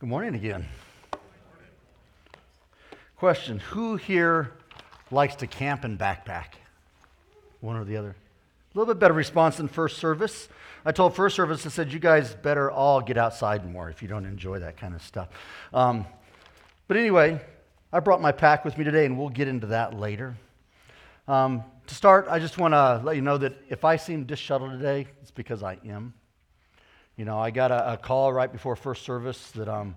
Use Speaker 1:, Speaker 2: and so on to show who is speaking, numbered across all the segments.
Speaker 1: Good morning again. Question Who here likes to camp and backpack? One or the other? A little bit better response than first service. I told first service, I said, you guys better all get outside more if you don't enjoy that kind of stuff. Um, but anyway, I brought my pack with me today, and we'll get into that later. Um, to start, I just want to let you know that if I seem disheveled today, it's because I am. You know, I got a, a call right before first service that um,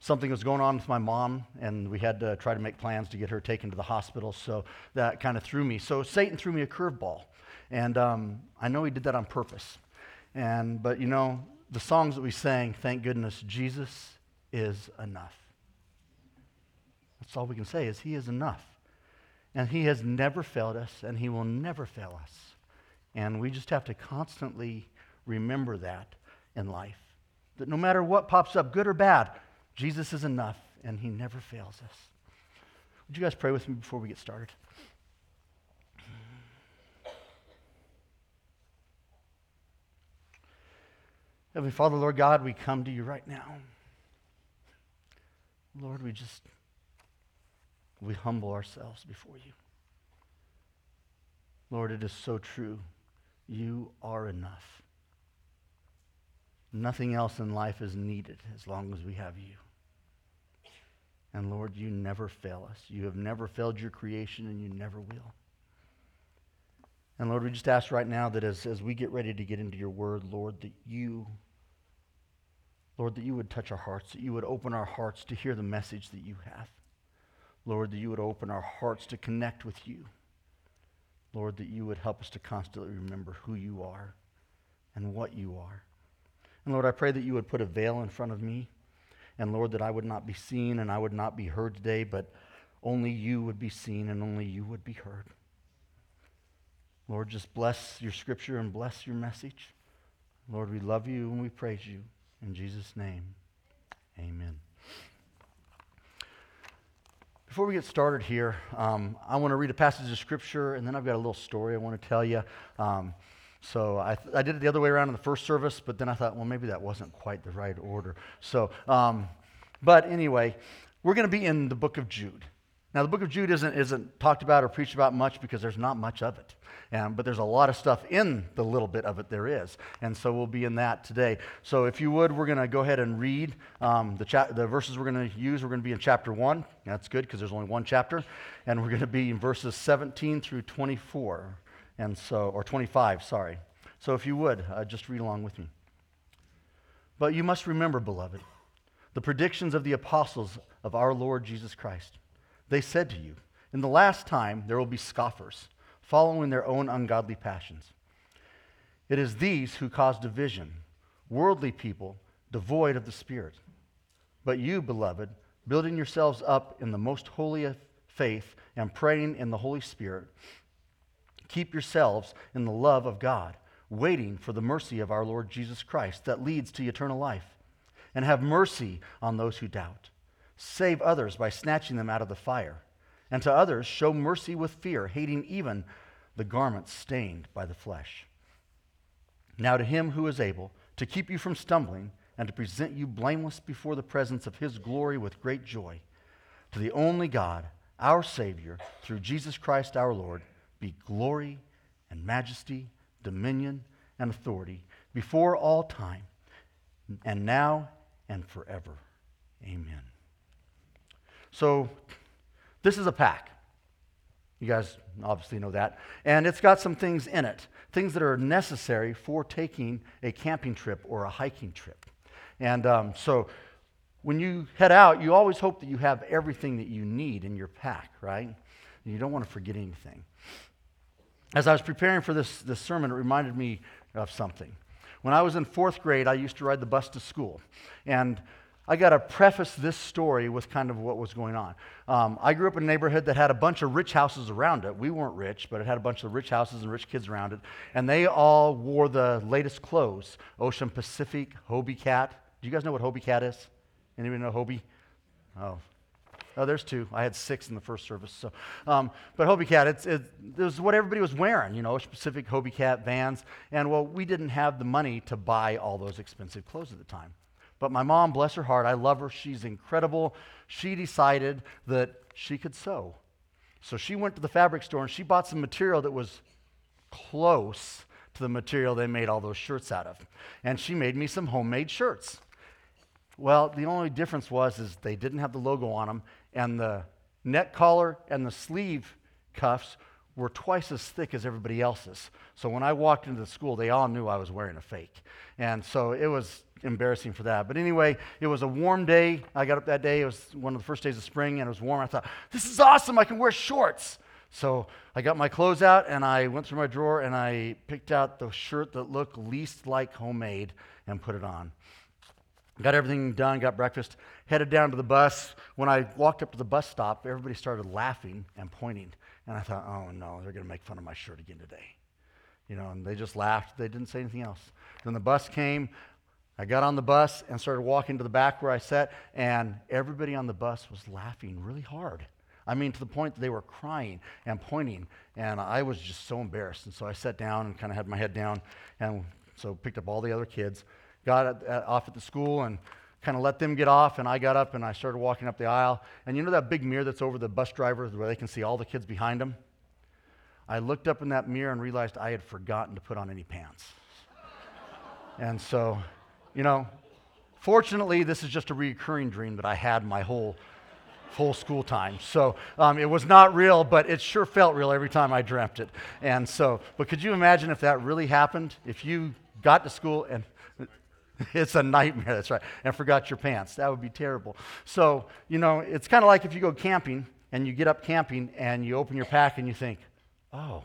Speaker 1: something was going on with my mom, and we had to try to make plans to get her taken to the hospital. So that kind of threw me. So Satan threw me a curveball, and um, I know he did that on purpose. And but you know, the songs that we sang, thank goodness, Jesus is enough. That's all we can say is He is enough, and He has never failed us, and He will never fail us. And we just have to constantly remember that in life. That no matter what pops up, good or bad, Jesus is enough and he never fails us. Would you guys pray with me before we get started? Heavenly Father, Lord God, we come to you right now. Lord, we just, we humble ourselves before you. Lord, it is so true. You are enough. Nothing else in life is needed as long as we have you. And Lord, you never fail us. You have never failed your creation, and you never will. And Lord, we just ask right now that as, as we get ready to get into your word, Lord, that you, Lord, that you would touch our hearts, that you would open our hearts to hear the message that you have. Lord, that you would open our hearts to connect with you. Lord, that you would help us to constantly remember who you are and what you are. And Lord, I pray that you would put a veil in front of me. And Lord, that I would not be seen and I would not be heard today, but only you would be seen and only you would be heard. Lord, just bless your scripture and bless your message. Lord, we love you and we praise you. In Jesus' name, amen. Before we get started here, um, I want to read a passage of scripture and then I've got a little story I want to tell you. Um, so I, I did it the other way around in the first service, but then I thought, well, maybe that wasn't quite the right order. So, um, but anyway, we're going to be in the book of Jude. Now, the book of Jude isn't, isn't talked about or preached about much because there's not much of it. But there's a lot of stuff in the little bit of it there is. And so we'll be in that today. So if you would, we're going to go ahead and read um, the, cha- the verses we're going to use. We're going to be in chapter 1. That's good because there's only one chapter. And we're going to be in verses 17 through 24. And so, or 25, sorry. So if you would, uh, just read along with me. But you must remember, beloved, the predictions of the apostles of our Lord Jesus Christ. They said to you, In the last time there will be scoffers, following their own ungodly passions. It is these who cause division, worldly people, devoid of the Spirit. But you, beloved, building yourselves up in the most holy faith and praying in the Holy Spirit, Keep yourselves in the love of God, waiting for the mercy of our Lord Jesus Christ that leads to eternal life. And have mercy on those who doubt. Save others by snatching them out of the fire. And to others, show mercy with fear, hating even the garments stained by the flesh. Now, to him who is able to keep you from stumbling and to present you blameless before the presence of his glory with great joy, to the only God, our Savior, through Jesus Christ our Lord be glory and majesty, dominion and authority before all time, and now and forever. Amen. So, this is a pack. You guys obviously know that. And it's got some things in it, things that are necessary for taking a camping trip or a hiking trip. And um, so, when you head out, you always hope that you have everything that you need in your pack, right? You don't want to forget anything as I was preparing for this, this sermon, it reminded me of something. When I was in fourth grade, I used to ride the bus to school. And I got to preface this story with kind of what was going on. Um, I grew up in a neighborhood that had a bunch of rich houses around it. We weren't rich, but it had a bunch of rich houses and rich kids around it. And they all wore the latest clothes Ocean Pacific, Hobie Cat. Do you guys know what Hobie Cat is? Anybody know Hobie? Oh, Oh, there's two. I had six in the first service. So, um, but Hobie Cat, it's, it, it was what everybody was wearing, you know, Pacific Hobie Cat vans. And well, we didn't have the money to buy all those expensive clothes at the time. But my mom, bless her heart, I love her. She's incredible. She decided that she could sew. So she went to the fabric store and she bought some material that was close to the material they made all those shirts out of. And she made me some homemade shirts. Well, the only difference was is they didn't have the logo on them and the neck collar and the sleeve cuffs were twice as thick as everybody else's. So when I walked into the school, they all knew I was wearing a fake. And so it was embarrassing for that. But anyway, it was a warm day. I got up that day. It was one of the first days of spring, and it was warm. I thought, this is awesome. I can wear shorts. So I got my clothes out, and I went through my drawer, and I picked out the shirt that looked least like homemade and put it on. Got everything done, got breakfast, headed down to the bus. When I walked up to the bus stop, everybody started laughing and pointing. And I thought, oh no, they're going to make fun of my shirt again today. You know, and they just laughed. They didn't say anything else. Then the bus came. I got on the bus and started walking to the back where I sat, and everybody on the bus was laughing really hard. I mean, to the point that they were crying and pointing, and I was just so embarrassed. And so I sat down and kind of had my head down, and so picked up all the other kids, got at, at, off at the school, and kind of let them get off, and I got up and I started walking up the aisle. And you know that big mirror that's over the bus driver where they can see all the kids behind them? I looked up in that mirror and realized I had forgotten to put on any pants. and so, you know, fortunately, this is just a recurring dream that I had my whole whole school time. So um, it was not real, but it sure felt real every time I dreamt it. And so, but could you imagine if that really happened? If you got to school and it's a nightmare, that's right. And forgot your pants. That would be terrible. So, you know, it's kind of like if you go camping and you get up camping and you open your pack and you think, oh,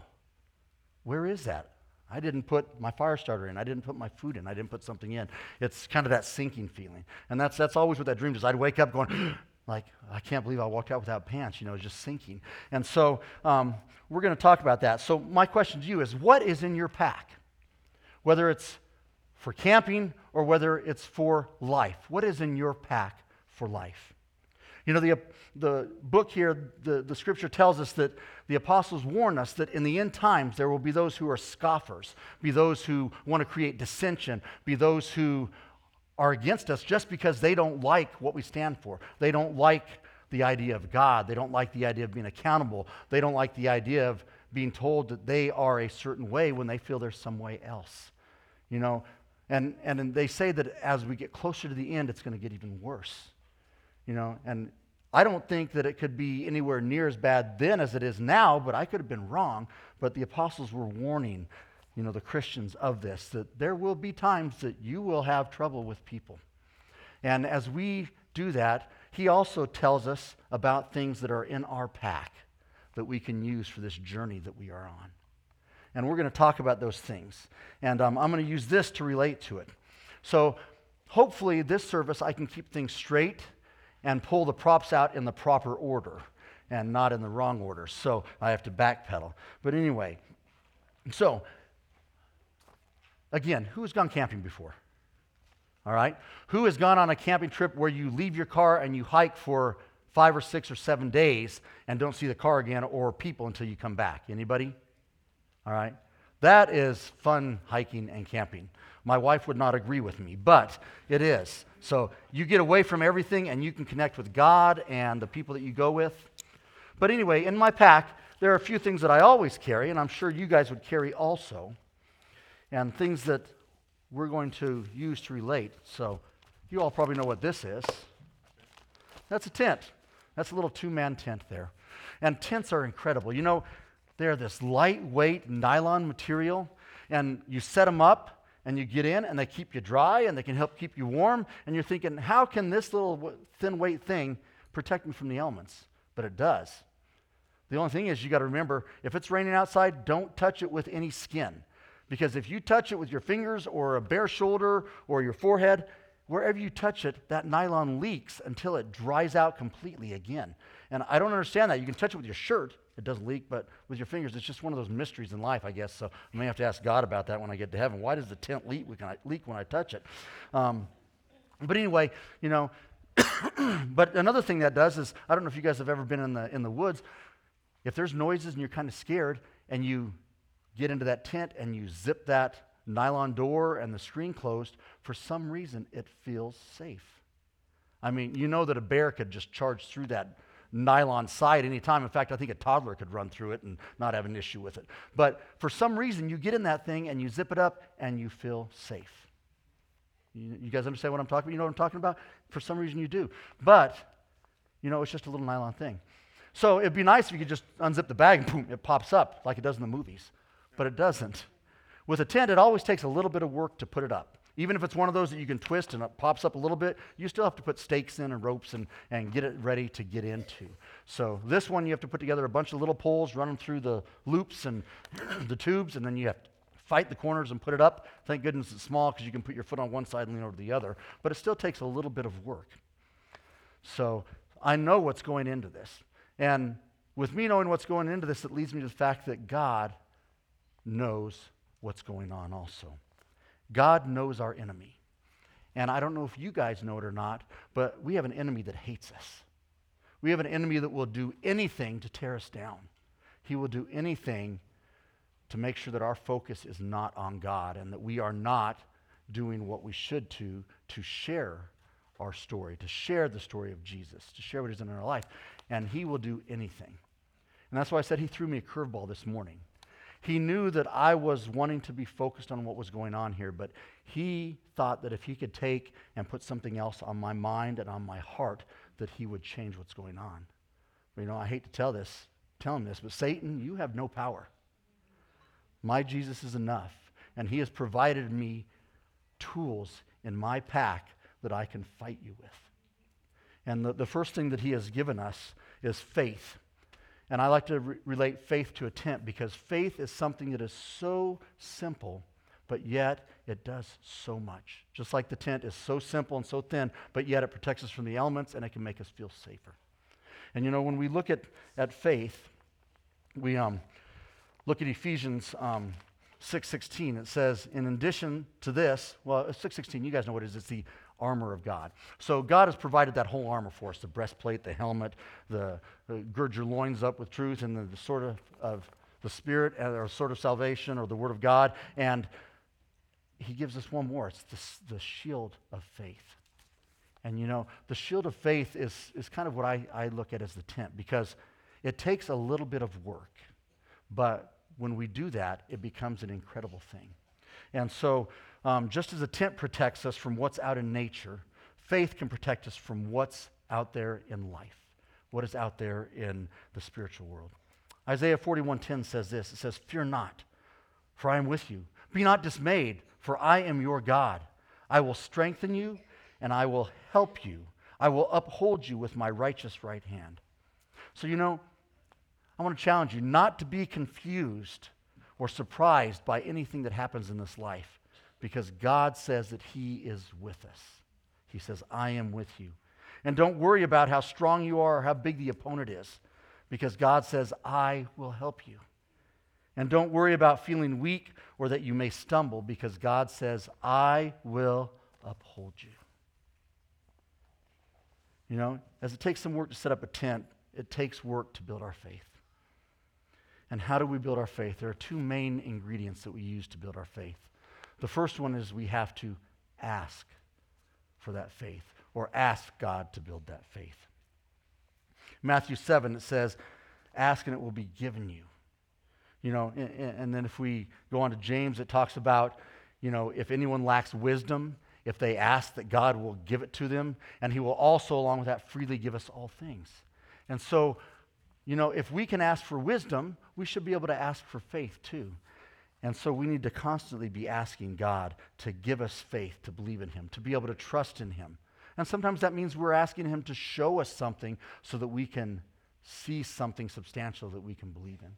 Speaker 1: where is that? I didn't put my fire starter in. I didn't put my food in. I didn't put something in. It's kind of that sinking feeling. And that's, that's always what that dream does. I'd wake up going, like, I can't believe I walked out without pants. You know, just sinking. And so um, we're going to talk about that. So my question to you is, what is in your pack? Whether it's for camping or whether it's for life. What is in your pack for life? You know, the, the book here, the, the scripture tells us that the apostles warn us that in the end times there will be those who are scoffers, be those who want to create dissension, be those who are against us just because they don't like what we stand for. They don't like the idea of God. They don't like the idea of being accountable. They don't like the idea of being told that they are a certain way when they feel there's some way else. You know, and, and they say that as we get closer to the end, it's going to get even worse. You know, and I don't think that it could be anywhere near as bad then as it is now, but I could have been wrong. But the apostles were warning, you know, the Christians of this, that there will be times that you will have trouble with people. And as we do that, he also tells us about things that are in our pack that we can use for this journey that we are on. And we're going to talk about those things. And um, I'm going to use this to relate to it. So hopefully, this service, I can keep things straight and pull the props out in the proper order and not in the wrong order. So I have to backpedal. But anyway, so again, who has gone camping before? All right? Who has gone on a camping trip where you leave your car and you hike for five or six or seven days and don't see the car again or people until you come back? Anybody? All right? That is fun hiking and camping. My wife would not agree with me, but it is. So you get away from everything and you can connect with God and the people that you go with. But anyway, in my pack, there are a few things that I always carry, and I'm sure you guys would carry also, and things that we're going to use to relate. So you all probably know what this is. That's a tent. That's a little two man tent there. And tents are incredible. You know, they're this lightweight nylon material, and you set them up and you get in, and they keep you dry and they can help keep you warm. And you're thinking, how can this little thin weight thing protect me from the elements? But it does. The only thing is, you got to remember if it's raining outside, don't touch it with any skin. Because if you touch it with your fingers or a bare shoulder or your forehead, wherever you touch it, that nylon leaks until it dries out completely again. And I don't understand that. You can touch it with your shirt, it doesn't leak, but with your fingers, it's just one of those mysteries in life, I guess. So I may have to ask God about that when I get to heaven. Why does the tent leak when I, leak when I touch it? Um, but anyway, you know, but another thing that does is I don't know if you guys have ever been in the in the woods. If there's noises and you're kind of scared, and you get into that tent and you zip that nylon door and the screen closed, for some reason it feels safe. I mean, you know that a bear could just charge through that nylon side anytime. In fact, I think a toddler could run through it and not have an issue with it. But for some reason, you get in that thing and you zip it up and you feel safe. You, guys understand what I'm talking about? You know what I'm talking about? For some reason, you do. But, you know, it's just a little nylon thing. So it'd be nice if you could just unzip the bag and boom, it pops up like it does in the movies. But it doesn't. With a tent, it always takes a little bit of work to put it up. Even if it's one of those that you can twist and it pops up a little bit, you still have to put stakes in and ropes and, and get it ready to get into. So this one, you have to put together a bunch of little poles, run them through the loops and the tubes, and then you have to fight the corners and put it up. Thank goodness it's small because you can put your foot on one side and lean over the other. But it still takes a little bit of work. So I know what's going into this. And with me knowing what's going into this, it leads me to the fact that God knows what's going on also. God knows our enemy. And I don't know if you guys know it or not, but we have an enemy that hates us. We have an enemy that will do anything to tear us down. He will do anything to make sure that our focus is not on God and that we are not doing what we should to to share our story, to share the story of Jesus, to share what is in our life. And he will do anything. And that's why I said he threw me a curveball this morning. He knew that I was wanting to be focused on what was going on here, but he thought that if he could take and put something else on my mind and on my heart, that he would change what's going on. But, you know, I hate to tell this, tell him this, but Satan, you have no power. My Jesus is enough, and he has provided me tools in my pack that I can fight you with. And the, the first thing that he has given us is faith. And I like to re- relate faith to a tent because faith is something that is so simple, but yet it does so much. Just like the tent is so simple and so thin, but yet it protects us from the elements and it can make us feel safer. And you know, when we look at, at faith, we um, look at Ephesians um, 6.16. It says, in addition to this, well, 6.16, you guys know what it is. It's the armor of God. So God has provided that whole armor for us the breastplate, the helmet, the, the gird your loins up with truth, and the, the sword of, of the Spirit, or sword of salvation, or the Word of God. And He gives us one more it's the, the shield of faith. And you know, the shield of faith is, is kind of what I, I look at as the tent because it takes a little bit of work. But when we do that, it becomes an incredible thing. And so um, just as a tent protects us from what's out in nature, faith can protect us from what's out there in life, what is out there in the spiritual world. Isaiah 41:10 says this. It says, "Fear not, for I am with you. Be not dismayed, for I am your God. I will strengthen you and I will help you. I will uphold you with my righteous right hand." So you know, I want to challenge you not to be confused or surprised by anything that happens in this life because God says that He is with us. He says, I am with you. And don't worry about how strong you are or how big the opponent is because God says, I will help you. And don't worry about feeling weak or that you may stumble because God says, I will uphold you. You know, as it takes some work to set up a tent, it takes work to build our faith. And how do we build our faith? There are two main ingredients that we use to build our faith. The first one is we have to ask for that faith or ask God to build that faith. Matthew 7, it says, Ask and it will be given you. You know, and, and then if we go on to James, it talks about, you know, if anyone lacks wisdom, if they ask, that God will give it to them, and He will also, along with that, freely give us all things. And so, you know, if we can ask for wisdom, we should be able to ask for faith too. And so we need to constantly be asking God to give us faith, to believe in Him, to be able to trust in Him. And sometimes that means we're asking Him to show us something so that we can see something substantial that we can believe in.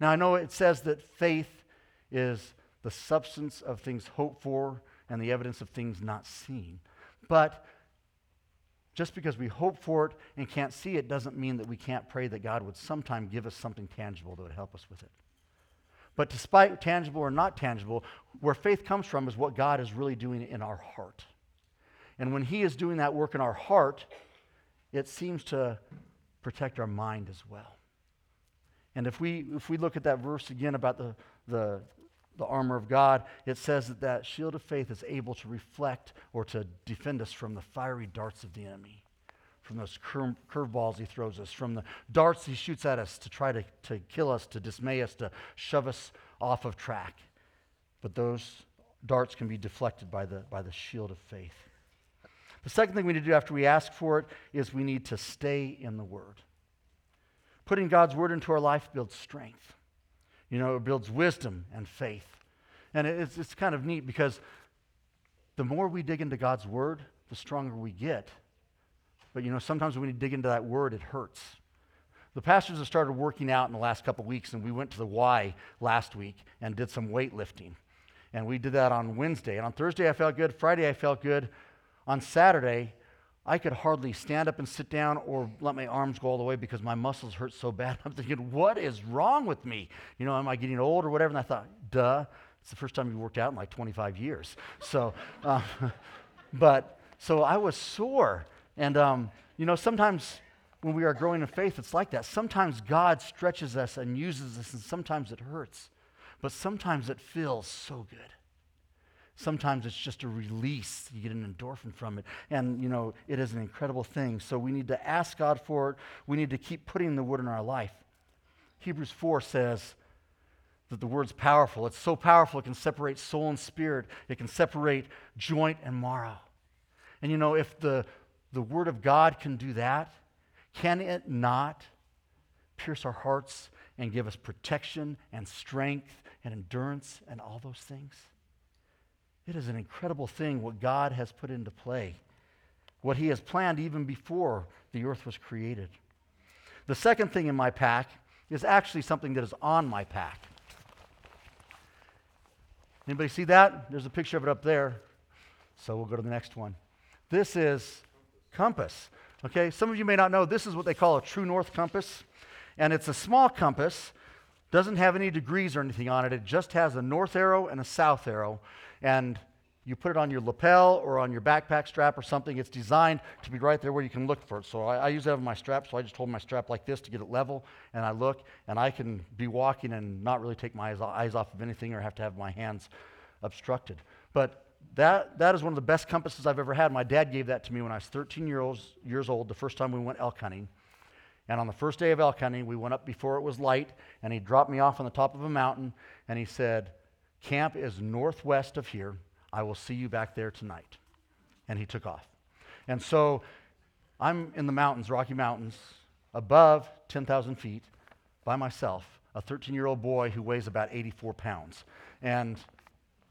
Speaker 1: Now, I know it says that faith is the substance of things hoped for and the evidence of things not seen. But just because we hope for it and can't see it doesn't mean that we can't pray that God would sometime give us something tangible that would help us with it. But despite tangible or not tangible, where faith comes from is what God is really doing in our heart. And when He is doing that work in our heart, it seems to protect our mind as well. And if we, if we look at that verse again about the, the, the armor of God, it says that that shield of faith is able to reflect or to defend us from the fiery darts of the enemy, from those cur- curveballs he throws us, from the darts he shoots at us to try to, to kill us, to dismay us, to shove us off of track. But those darts can be deflected by the, by the shield of faith. The second thing we need to do after we ask for it is we need to stay in the Word. Putting God's Word into our life builds strength. You know, it builds wisdom and faith. And it's, it's kind of neat because the more we dig into God's Word, the stronger we get. But you know, sometimes when we dig into that Word, it hurts. The pastors have started working out in the last couple weeks, and we went to the Y last week and did some weightlifting. And we did that on Wednesday. And on Thursday, I felt good. Friday, I felt good. On Saturday, I could hardly stand up and sit down or let my arms go all the way because my muscles hurt so bad. I'm thinking, what is wrong with me? You know, am I getting old or whatever? And I thought, duh, it's the first time you worked out in like 25 years. So, uh, but, so I was sore. And, um, you know, sometimes when we are growing in faith, it's like that. Sometimes God stretches us and uses us, and sometimes it hurts. But sometimes it feels so good. Sometimes it's just a release. You get an endorphin from it. And, you know, it is an incredible thing. So we need to ask God for it. We need to keep putting the word in our life. Hebrews 4 says that the word's powerful. It's so powerful it can separate soul and spirit, it can separate joint and marrow. And, you know, if the, the word of God can do that, can it not pierce our hearts and give us protection and strength and endurance and all those things? It is an incredible thing what God has put into play, what He has planned even before the earth was created. The second thing in my pack is actually something that is on my pack. Anybody see that? There's a picture of it up there. So we'll go to the next one. This is compass. Okay, some of you may not know this is what they call a true north compass. And it's a small compass, doesn't have any degrees or anything on it. It just has a north arrow and a south arrow and you put it on your lapel or on your backpack strap or something. It's designed to be right there where you can look for it. So I, I use that on my strap, so I just hold my strap like this to get it level, and I look, and I can be walking and not really take my eyes, eyes off of anything or have to have my hands obstructed. But that, that is one of the best compasses I've ever had. My dad gave that to me when I was 13 years, years old, the first time we went elk hunting. And on the first day of elk hunting, we went up before it was light, and he dropped me off on the top of a mountain, and he said, Camp is northwest of here. I will see you back there tonight. And he took off. And so I'm in the mountains, Rocky Mountains, above 10,000 feet by myself, a 13 year old boy who weighs about 84 pounds. And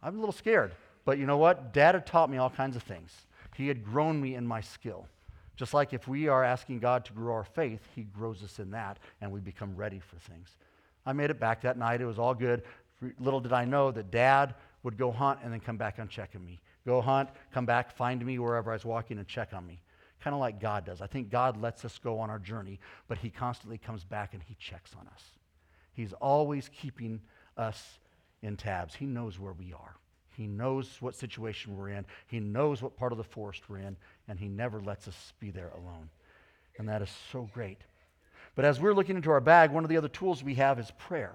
Speaker 1: I'm a little scared. But you know what? Dad had taught me all kinds of things. He had grown me in my skill. Just like if we are asking God to grow our faith, He grows us in that and we become ready for things. I made it back that night. It was all good. Little did I know that dad would go hunt and then come back and check on me. Go hunt, come back, find me wherever I was walking and check on me. Kind of like God does. I think God lets us go on our journey, but He constantly comes back and He checks on us. He's always keeping us in tabs. He knows where we are. He knows what situation we're in. He knows what part of the forest we're in, and He never lets us be there alone. And that is so great. But as we're looking into our bag, one of the other tools we have is prayer.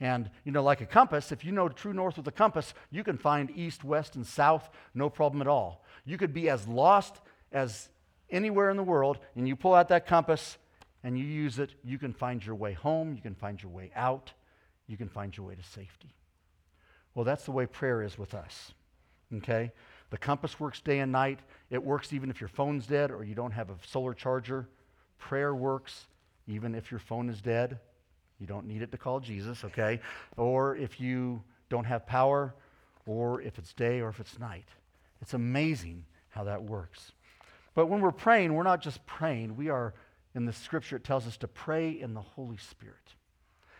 Speaker 1: And, you know, like a compass, if you know true north with a compass, you can find east, west, and south, no problem at all. You could be as lost as anywhere in the world, and you pull out that compass and you use it, you can find your way home, you can find your way out, you can find your way to safety. Well, that's the way prayer is with us. Okay? The compass works day and night. It works even if your phone's dead or you don't have a solar charger. Prayer works even if your phone is dead. You don't need it to call Jesus, okay? Or if you don't have power, or if it's day or if it's night. It's amazing how that works. But when we're praying, we're not just praying. We are, in the scripture, it tells us to pray in the Holy Spirit.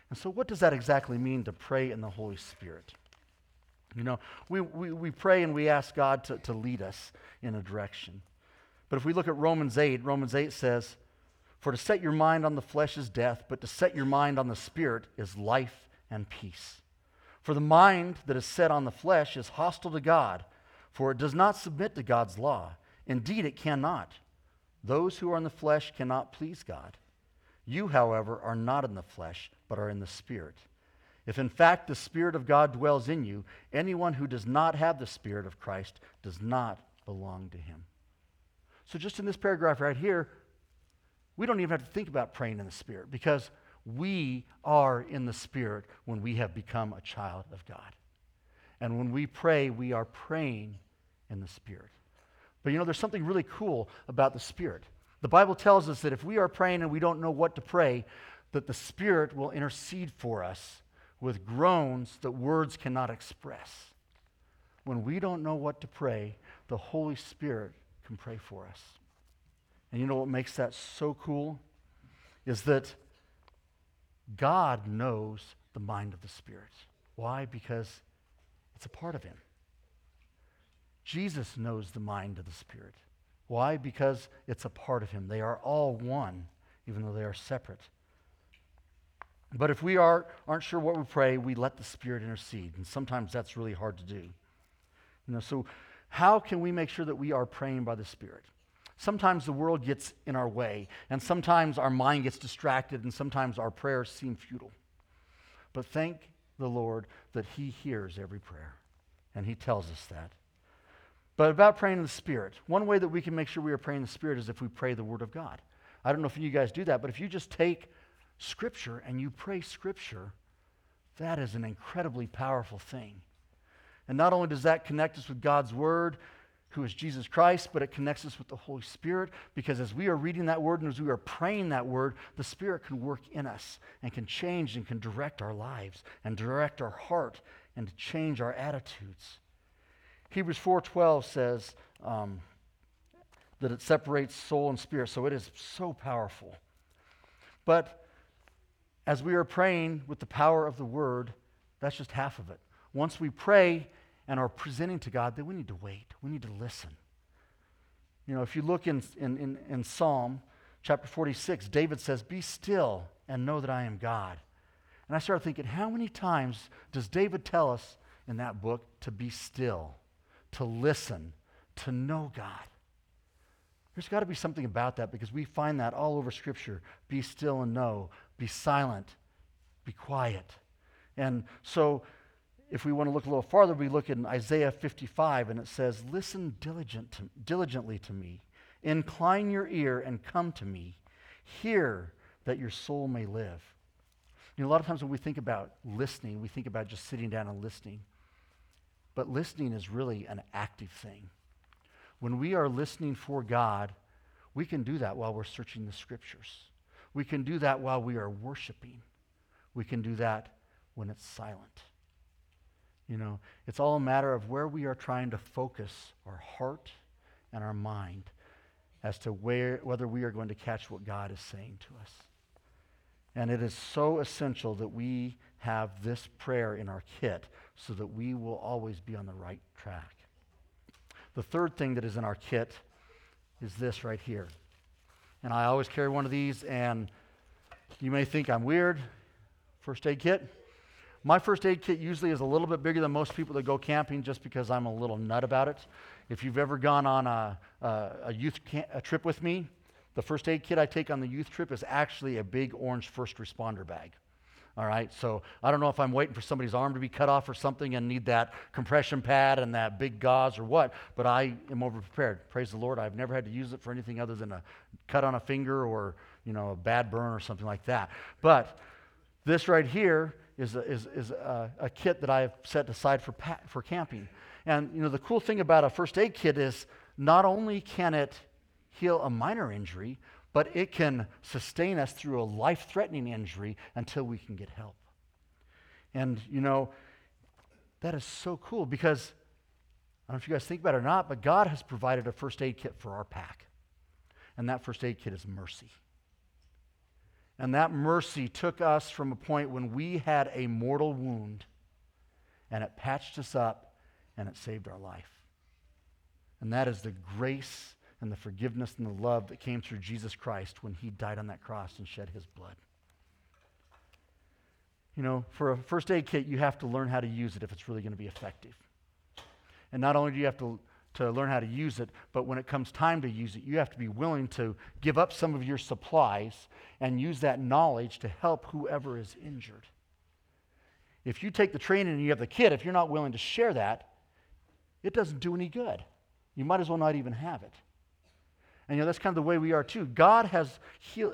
Speaker 1: And so, what does that exactly mean to pray in the Holy Spirit? You know, we, we, we pray and we ask God to, to lead us in a direction. But if we look at Romans 8, Romans 8 says, for to set your mind on the flesh is death, but to set your mind on the spirit is life and peace. For the mind that is set on the flesh is hostile to God, for it does not submit to God's law. Indeed, it cannot. Those who are in the flesh cannot please God. You, however, are not in the flesh, but are in the spirit If in fact the Spirit of God dwells in you, anyone who does not have the Spirit of Christ does not belong to him. So, just in this paragraph right here, we don't even have to think about praying in the Spirit because we are in the Spirit when we have become a child of God. And when we pray, we are praying in the Spirit. But you know, there's something really cool about the Spirit. The Bible tells us that if we are praying and we don't know what to pray, that the Spirit will intercede for us with groans that words cannot express. When we don't know what to pray, the Holy Spirit can pray for us. And you know what makes that so cool? Is that God knows the mind of the Spirit. Why? Because it's a part of Him. Jesus knows the mind of the Spirit. Why? Because it's a part of Him. They are all one, even though they are separate. But if we are, aren't sure what we pray, we let the Spirit intercede. And sometimes that's really hard to do. You know, so how can we make sure that we are praying by the Spirit? Sometimes the world gets in our way, and sometimes our mind gets distracted, and sometimes our prayers seem futile. But thank the Lord that He hears every prayer, and He tells us that. But about praying in the Spirit, one way that we can make sure we are praying in the Spirit is if we pray the Word of God. I don't know if you guys do that, but if you just take Scripture and you pray Scripture, that is an incredibly powerful thing. And not only does that connect us with God's Word, who is Jesus Christ, but it connects us with the Holy Spirit because as we are reading that Word and as we are praying that Word, the Spirit can work in us and can change and can direct our lives and direct our heart and to change our attitudes. Hebrews 4.12 says um, that it separates soul and spirit, so it is so powerful. But as we are praying with the power of the word, that's just half of it. Once we pray and are presenting to God, then we need to wait. We need to listen. You know, if you look in, in, in, in Psalm chapter 46, David says, Be still and know that I am God. And I started thinking, how many times does David tell us in that book to be still, to listen, to know God? There's got to be something about that because we find that all over Scripture. Be still and know. Be silent. Be quiet. And so, if we want to look a little farther, we look in Isaiah 55, and it says, Listen diligent to, diligently to me. Incline your ear and come to me. Hear that your soul may live. You know, a lot of times when we think about listening, we think about just sitting down and listening. But listening is really an active thing. When we are listening for God, we can do that while we're searching the scriptures. We can do that while we are worshiping. We can do that when it's silent. You know, it's all a matter of where we are trying to focus our heart and our mind as to where, whether we are going to catch what God is saying to us. And it is so essential that we have this prayer in our kit so that we will always be on the right track. The third thing that is in our kit is this right here. And I always carry one of these, and you may think I'm weird. First aid kit. My first aid kit usually is a little bit bigger than most people that go camping just because I'm a little nut about it. If you've ever gone on a, a, a youth a trip with me, the first aid kit I take on the youth trip is actually a big orange first responder bag. All right, so I don't know if I'm waiting for somebody's arm to be cut off or something and need that compression pad and that big gauze or what, but I am over prepared. Praise the Lord. I've never had to use it for anything other than a cut on a finger or, you know, a bad burn or something like that. But this right here is a, is, is a, a kit that I have set aside for, pa- for camping. And, you know, the cool thing about a first aid kit is not only can it heal a minor injury, but it can sustain us through a life threatening injury until we can get help. And, you know, that is so cool because I don't know if you guys think about it or not, but God has provided a first aid kit for our pack. And that first aid kit is mercy. And that mercy took us from a point when we had a mortal wound and it patched us up and it saved our life. And that is the grace and the forgiveness and the love that came through Jesus Christ when he died on that cross and shed his blood. You know, for a first aid kit, you have to learn how to use it if it's really going to be effective. And not only do you have to, to learn how to use it, but when it comes time to use it, you have to be willing to give up some of your supplies and use that knowledge to help whoever is injured. If you take the training and you have the kit, if you're not willing to share that, it doesn't do any good. You might as well not even have it. And you know, that's kind of the way we are too. God has,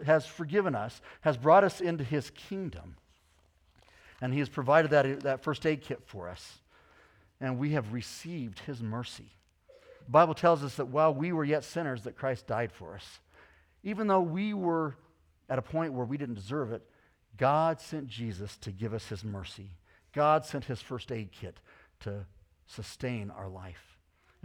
Speaker 1: has forgiven us, has brought us into his kingdom. And he has provided that, that first aid kit for us. And we have received his mercy. The Bible tells us that while we were yet sinners, that Christ died for us. Even though we were at a point where we didn't deserve it, God sent Jesus to give us his mercy. God sent his first aid kit to sustain our life.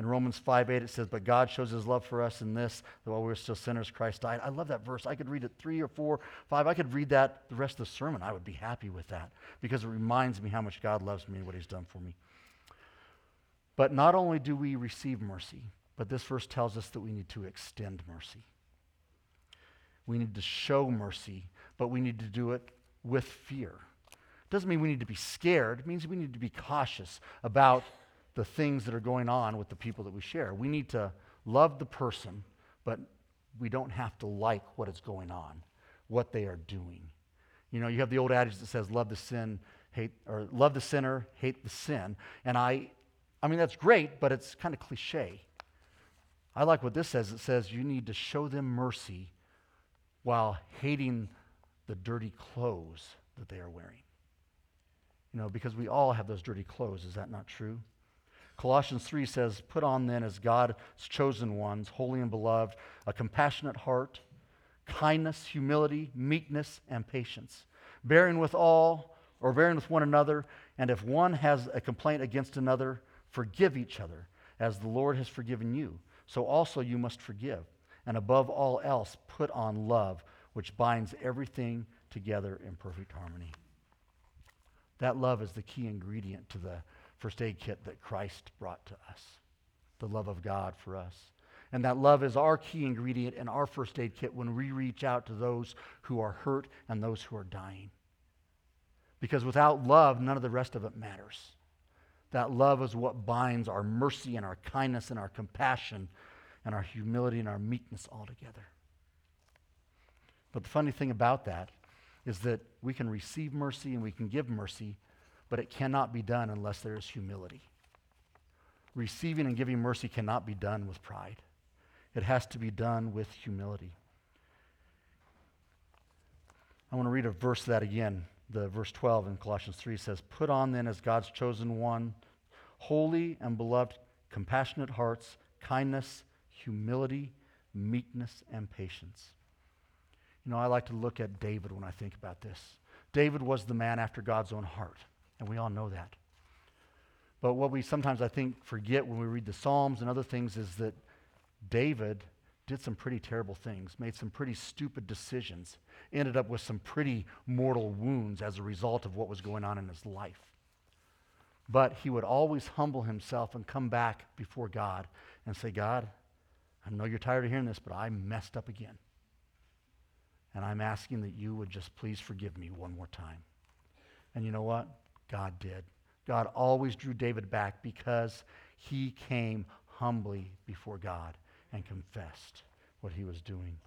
Speaker 1: In Romans 5 8, it says, But God shows his love for us in this, that while we were still sinners, Christ died. I love that verse. I could read it three or four, five. I could read that the rest of the sermon. I would be happy with that because it reminds me how much God loves me and what he's done for me. But not only do we receive mercy, but this verse tells us that we need to extend mercy. We need to show mercy, but we need to do it with fear. It Doesn't mean we need to be scared. It means we need to be cautious about the things that are going on with the people that we share. We need to love the person, but we don't have to like what is going on, what they are doing. You know, you have the old adage that says, love the sin, hate, or love the sinner, hate the sin. And I, I mean, that's great, but it's kind of cliche. I like what this says. It says you need to show them mercy while hating the dirty clothes that they are wearing. You know, because we all have those dirty clothes. Is that not true? Colossians 3 says, Put on then as God's chosen ones, holy and beloved, a compassionate heart, kindness, humility, meekness, and patience, bearing with all or bearing with one another, and if one has a complaint against another, forgive each other, as the Lord has forgiven you. So also you must forgive. And above all else, put on love, which binds everything together in perfect harmony. That love is the key ingredient to the first aid kit that Christ brought to us the love of God for us. And that love is our key ingredient in our first aid kit when we reach out to those who are hurt and those who are dying. Because without love, none of the rest of it matters. That love is what binds our mercy and our kindness and our compassion and our humility and our meekness all together. But the funny thing about that is that we can receive mercy and we can give mercy, but it cannot be done unless there is humility. Receiving and giving mercy cannot be done with pride, it has to be done with humility. I want to read a verse of that again. The verse 12 in Colossians 3 says, Put on then as God's chosen one, holy and beloved, compassionate hearts, kindness, humility, meekness, and patience. You know, I like to look at David when I think about this. David was the man after God's own heart, and we all know that. But what we sometimes, I think, forget when we read the Psalms and other things is that David did some pretty terrible things, made some pretty stupid decisions, ended up with some pretty mortal wounds as a result of what was going on in his life. But he would always humble himself and come back before God and say, God, I know you're tired of hearing this, but I messed up again. And I'm asking that you would just please forgive me one more time. And you know what? God did. God always drew David back because he came humbly before God and confessed what he was doing.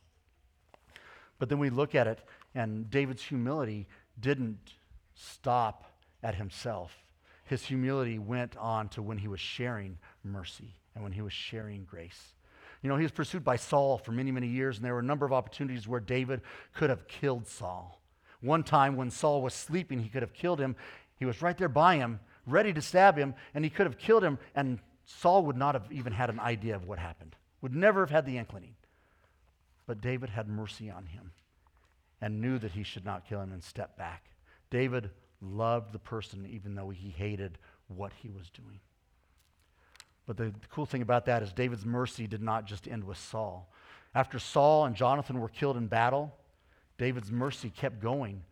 Speaker 1: But then we look at it, and David's humility didn't stop at himself. His humility went on to when he was sharing mercy and when he was sharing grace. You know, he was pursued by Saul for many, many years, and there were a number of opportunities where David could have killed Saul. One time when Saul was sleeping, he could have killed him. He was right there by him, ready to stab him, and he could have killed him, and Saul would not have even had an idea of what happened, would never have had the inkling. But David had mercy on him and knew that he should not kill him and stepped back. David loved the person even though he hated what he was doing. But the, the cool thing about that is David's mercy did not just end with Saul. After Saul and Jonathan were killed in battle, David's mercy kept going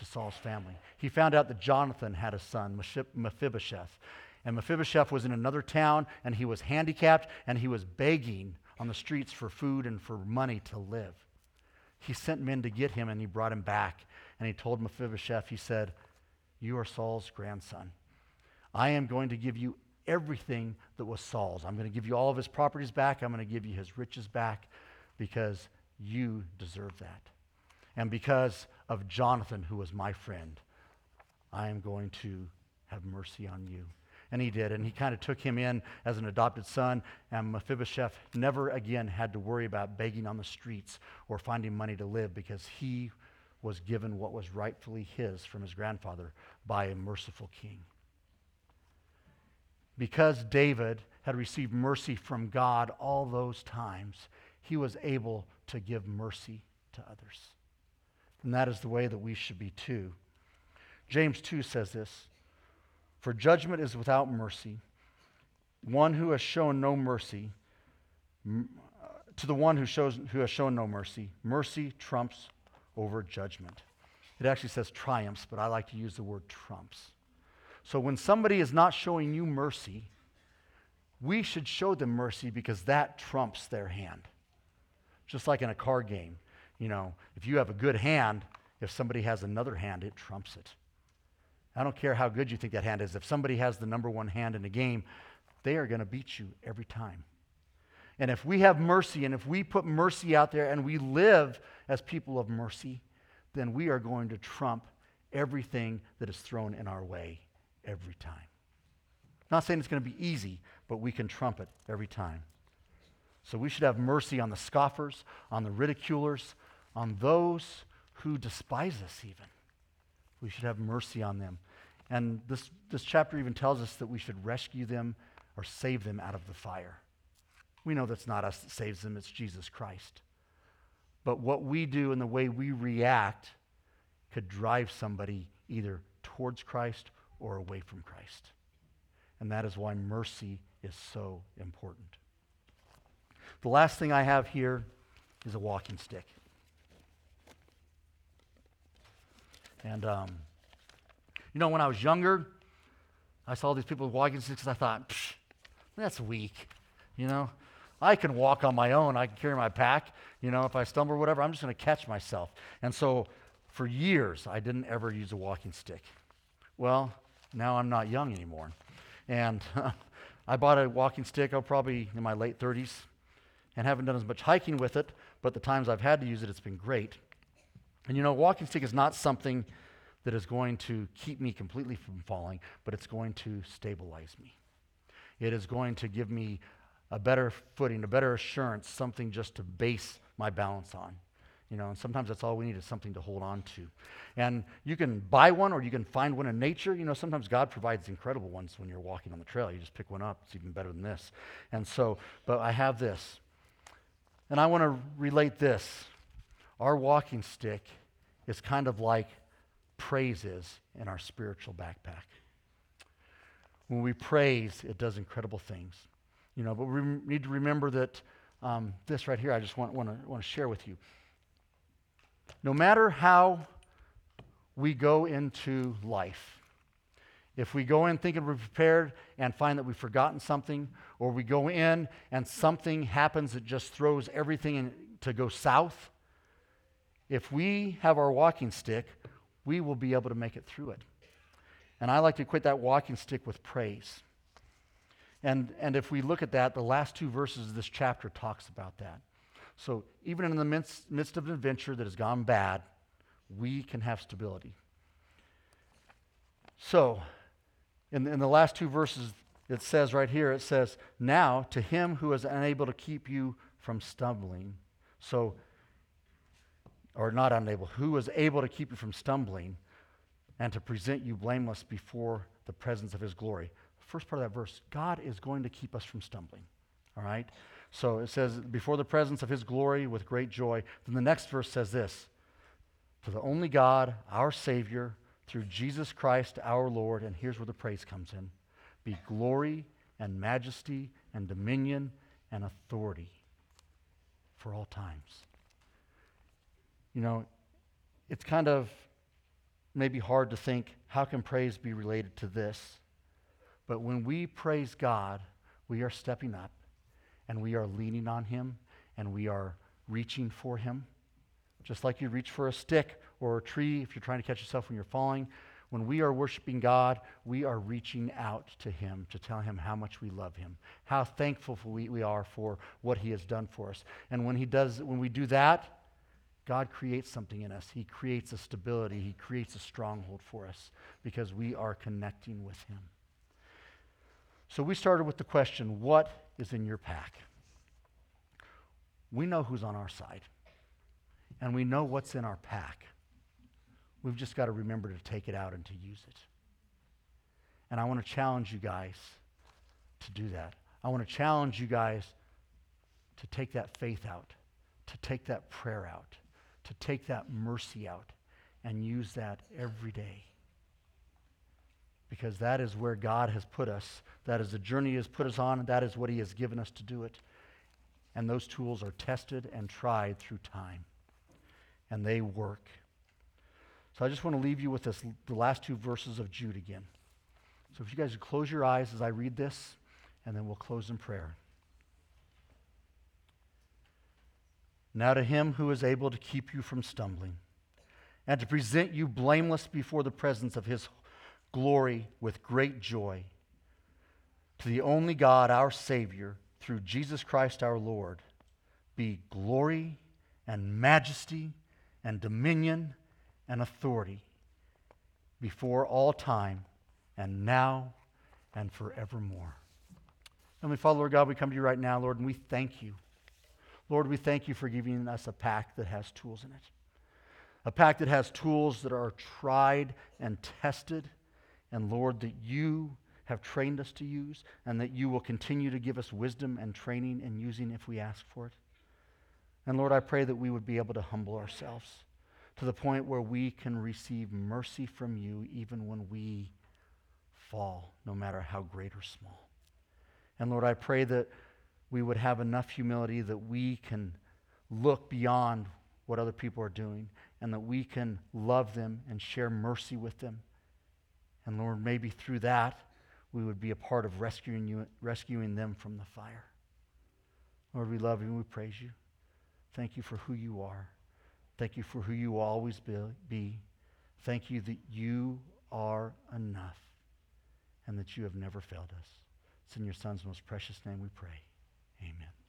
Speaker 1: to Saul's family. He found out that Jonathan had a son, Mephibosheth. And Mephibosheth was in another town, and he was handicapped, and he was begging on the streets for food and for money to live. He sent men to get him, and he brought him back. And he told Mephibosheth, he said, You are Saul's grandson. I am going to give you everything that was Saul's. I'm going to give you all of his properties back. I'm going to give you his riches back because you deserve that. And because of Jonathan, who was my friend, I am going to have mercy on you. And he did. And he kind of took him in as an adopted son. And Mephibosheth never again had to worry about begging on the streets or finding money to live because he was given what was rightfully his from his grandfather by a merciful king. Because David had received mercy from God all those times, he was able to give mercy to others. And that is the way that we should be too. James 2 says this For judgment is without mercy. One who has shown no mercy, uh, to the one who, shows, who has shown no mercy, mercy trumps over judgment. It actually says triumphs, but I like to use the word trumps. So when somebody is not showing you mercy, we should show them mercy because that trumps their hand. Just like in a card game. You know, if you have a good hand, if somebody has another hand, it trumps it. I don't care how good you think that hand is. If somebody has the number one hand in a game, they are going to beat you every time. And if we have mercy and if we put mercy out there and we live as people of mercy, then we are going to trump everything that is thrown in our way every time. Not saying it's going to be easy, but we can trump it every time. So we should have mercy on the scoffers, on the ridiculers, on those who despise us, even. We should have mercy on them. And this, this chapter even tells us that we should rescue them or save them out of the fire. We know that's not us that saves them, it's Jesus Christ. But what we do and the way we react could drive somebody either towards Christ or away from Christ. And that is why mercy is so important. The last thing I have here is a walking stick. And, um, you know, when I was younger, I saw these people with walking sticks. And I thought, that's weak. You know, I can walk on my own. I can carry my pack. You know, if I stumble or whatever, I'm just going to catch myself. And so for years, I didn't ever use a walking stick. Well, now I'm not young anymore. And I bought a walking stick, I'm probably in my late 30s, and haven't done as much hiking with it, but the times I've had to use it, it's been great. And you know, walking stick is not something that is going to keep me completely from falling, but it's going to stabilize me. It is going to give me a better footing, a better assurance, something just to base my balance on. You know, and sometimes that's all we need is something to hold on to. And you can buy one or you can find one in nature. You know, sometimes God provides incredible ones when you're walking on the trail. You just pick one up, it's even better than this. And so, but I have this. And I want to relate this. Our walking stick is kind of like praise is in our spiritual backpack. When we praise, it does incredible things. You know, but we need to remember that um, this right here, I just want, want, to, want to share with you. No matter how we go into life, if we go in thinking we're prepared and find that we've forgotten something, or we go in and something happens that just throws everything in, to go south, if we have our walking stick, we will be able to make it through it. And I like to equate that walking stick with praise. And, and if we look at that, the last two verses of this chapter talks about that. So even in the midst, midst of an adventure that has gone bad, we can have stability. So, in, in the last two verses, it says right here, it says, Now to him who is unable to keep you from stumbling. So, or not unable, who is able to keep you from stumbling and to present you blameless before the presence of his glory. First part of that verse, God is going to keep us from stumbling. All right? So it says, before the presence of his glory with great joy. Then the next verse says this To the only God, our Savior, through Jesus Christ our Lord, and here's where the praise comes in be glory and majesty and dominion and authority for all times. You know, it's kind of maybe hard to think how can praise be related to this? But when we praise God, we are stepping up and we are leaning on Him and we are reaching for Him. Just like you reach for a stick or a tree if you're trying to catch yourself when you're falling. When we are worshiping God, we are reaching out to Him to tell Him how much we love Him, how thankful we, we are for what He has done for us. And when He does, when we do that, God creates something in us. He creates a stability, He creates a stronghold for us because we are connecting with Him. So we started with the question what is in your pack? We know who's on our side, and we know what's in our pack. We've just got to remember to take it out and to use it. And I want to challenge you guys to do that. I want to challenge you guys to take that faith out, to take that prayer out, to take that mercy out, and use that every day. Because that is where God has put us. That is the journey He has put us on, and that is what He has given us to do it. And those tools are tested and tried through time. And they work. So I just want to leave you with this, the last two verses of Jude again. So if you guys would close your eyes as I read this, and then we'll close in prayer. Now to him who is able to keep you from stumbling and to present you blameless before the presence of his glory with great joy, to the only God, our Savior, through Jesus Christ our Lord, be glory and majesty and dominion and authority before all time and now and forevermore. Heavenly Father, Lord God, we come to you right now, Lord, and we thank you. Lord, we thank you for giving us a pack that has tools in it. A pack that has tools that are tried and tested, and Lord, that you have trained us to use, and that you will continue to give us wisdom and training in using if we ask for it. And Lord, I pray that we would be able to humble ourselves to the point where we can receive mercy from you even when we fall, no matter how great or small. And Lord, I pray that we would have enough humility that we can look beyond what other people are doing and that we can love them and share mercy with them. And Lord, maybe through that, we would be a part of rescuing, you, rescuing them from the fire. Lord, we love you and we praise you. Thank you for who you are. Thank you for who you will always be. Thank you that you are enough and that you have never failed us. It's in your Son's most precious name we pray. Amen.